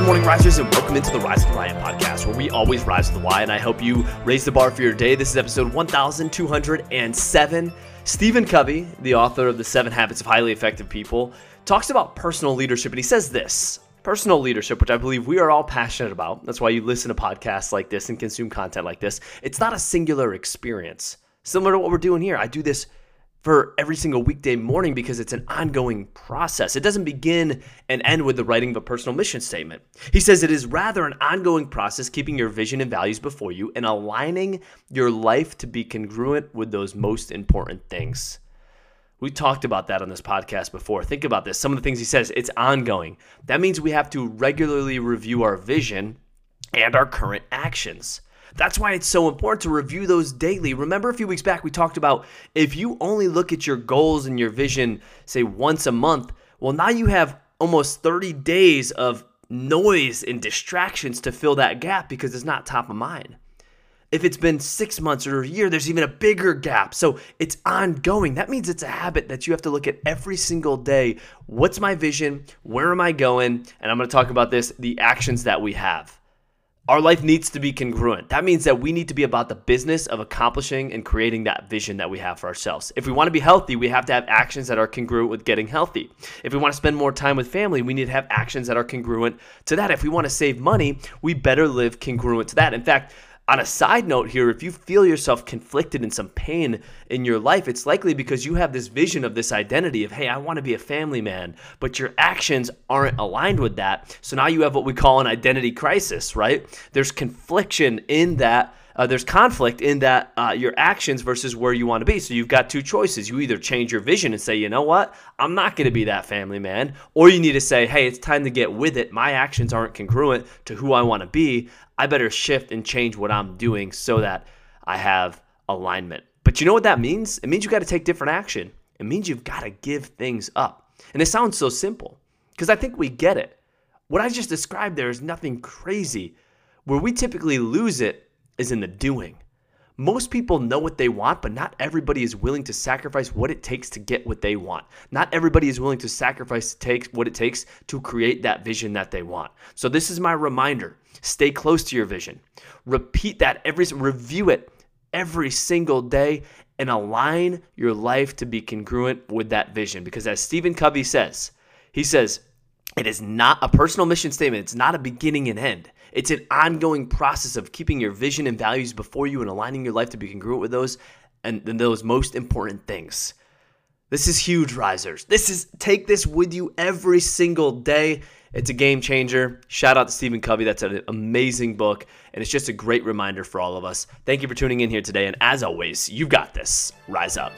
risers, and welcome into the Rise of the Lion podcast, where we always rise to the why, and I help you raise the bar for your day. This is episode 1207. Stephen Covey, the author of The Seven Habits of Highly Effective People, talks about personal leadership, and he says this personal leadership, which I believe we are all passionate about. That's why you listen to podcasts like this and consume content like this. It's not a singular experience. Similar to what we're doing here. I do this for every single weekday morning because it's an ongoing process. It doesn't begin and end with the writing of a personal mission statement. He says it is rather an ongoing process, keeping your vision and values before you and aligning your life to be congruent with those most important things. We talked about that on this podcast before. Think about this. Some of the things he says, it's ongoing. That means we have to regularly review our vision and our current actions. That's why it's so important to review those daily. Remember a few weeks back, we talked about if you only look at your goals and your vision, say once a month, well, now you have almost 30 days of noise and distractions to fill that gap because it's not top of mind. If it's been six months or a year, there's even a bigger gap. So it's ongoing. That means it's a habit that you have to look at every single day. What's my vision? Where am I going? And I'm going to talk about this the actions that we have. Our life needs to be congruent. That means that we need to be about the business of accomplishing and creating that vision that we have for ourselves. If we want to be healthy, we have to have actions that are congruent with getting healthy. If we want to spend more time with family, we need to have actions that are congruent to that. If we want to save money, we better live congruent to that. In fact, on a side note here, if you feel yourself conflicted in some pain in your life, it's likely because you have this vision of this identity of, hey, I want to be a family man, but your actions aren't aligned with that. So now you have what we call an identity crisis, right? There's confliction in that. Uh, there's conflict in that uh, your actions versus where you want to be. So you've got two choices. You either change your vision and say, you know what, I'm not going to be that family man, or you need to say, hey, it's time to get with it. My actions aren't congruent to who I want to be. I better shift and change what I'm doing so that I have alignment. But you know what that means? It means you got to take different action. It means you've got to give things up. And it sounds so simple because I think we get it. What I just described there is nothing crazy. Where we typically lose it is in the doing. Most people know what they want, but not everybody is willing to sacrifice what it takes to get what they want. Not everybody is willing to sacrifice to take what it takes to create that vision that they want. So this is my reminder. Stay close to your vision. Repeat that every review it every single day and align your life to be congruent with that vision because as Stephen Covey says, he says it is not a personal mission statement. It's not a beginning and end. It's an ongoing process of keeping your vision and values before you and aligning your life to be congruent with those and, and those most important things. This is huge, risers. This is take this with you every single day. It's a game changer. Shout out to Stephen Covey. That's an amazing book, and it's just a great reminder for all of us. Thank you for tuning in here today. And as always, you've got this. Rise up.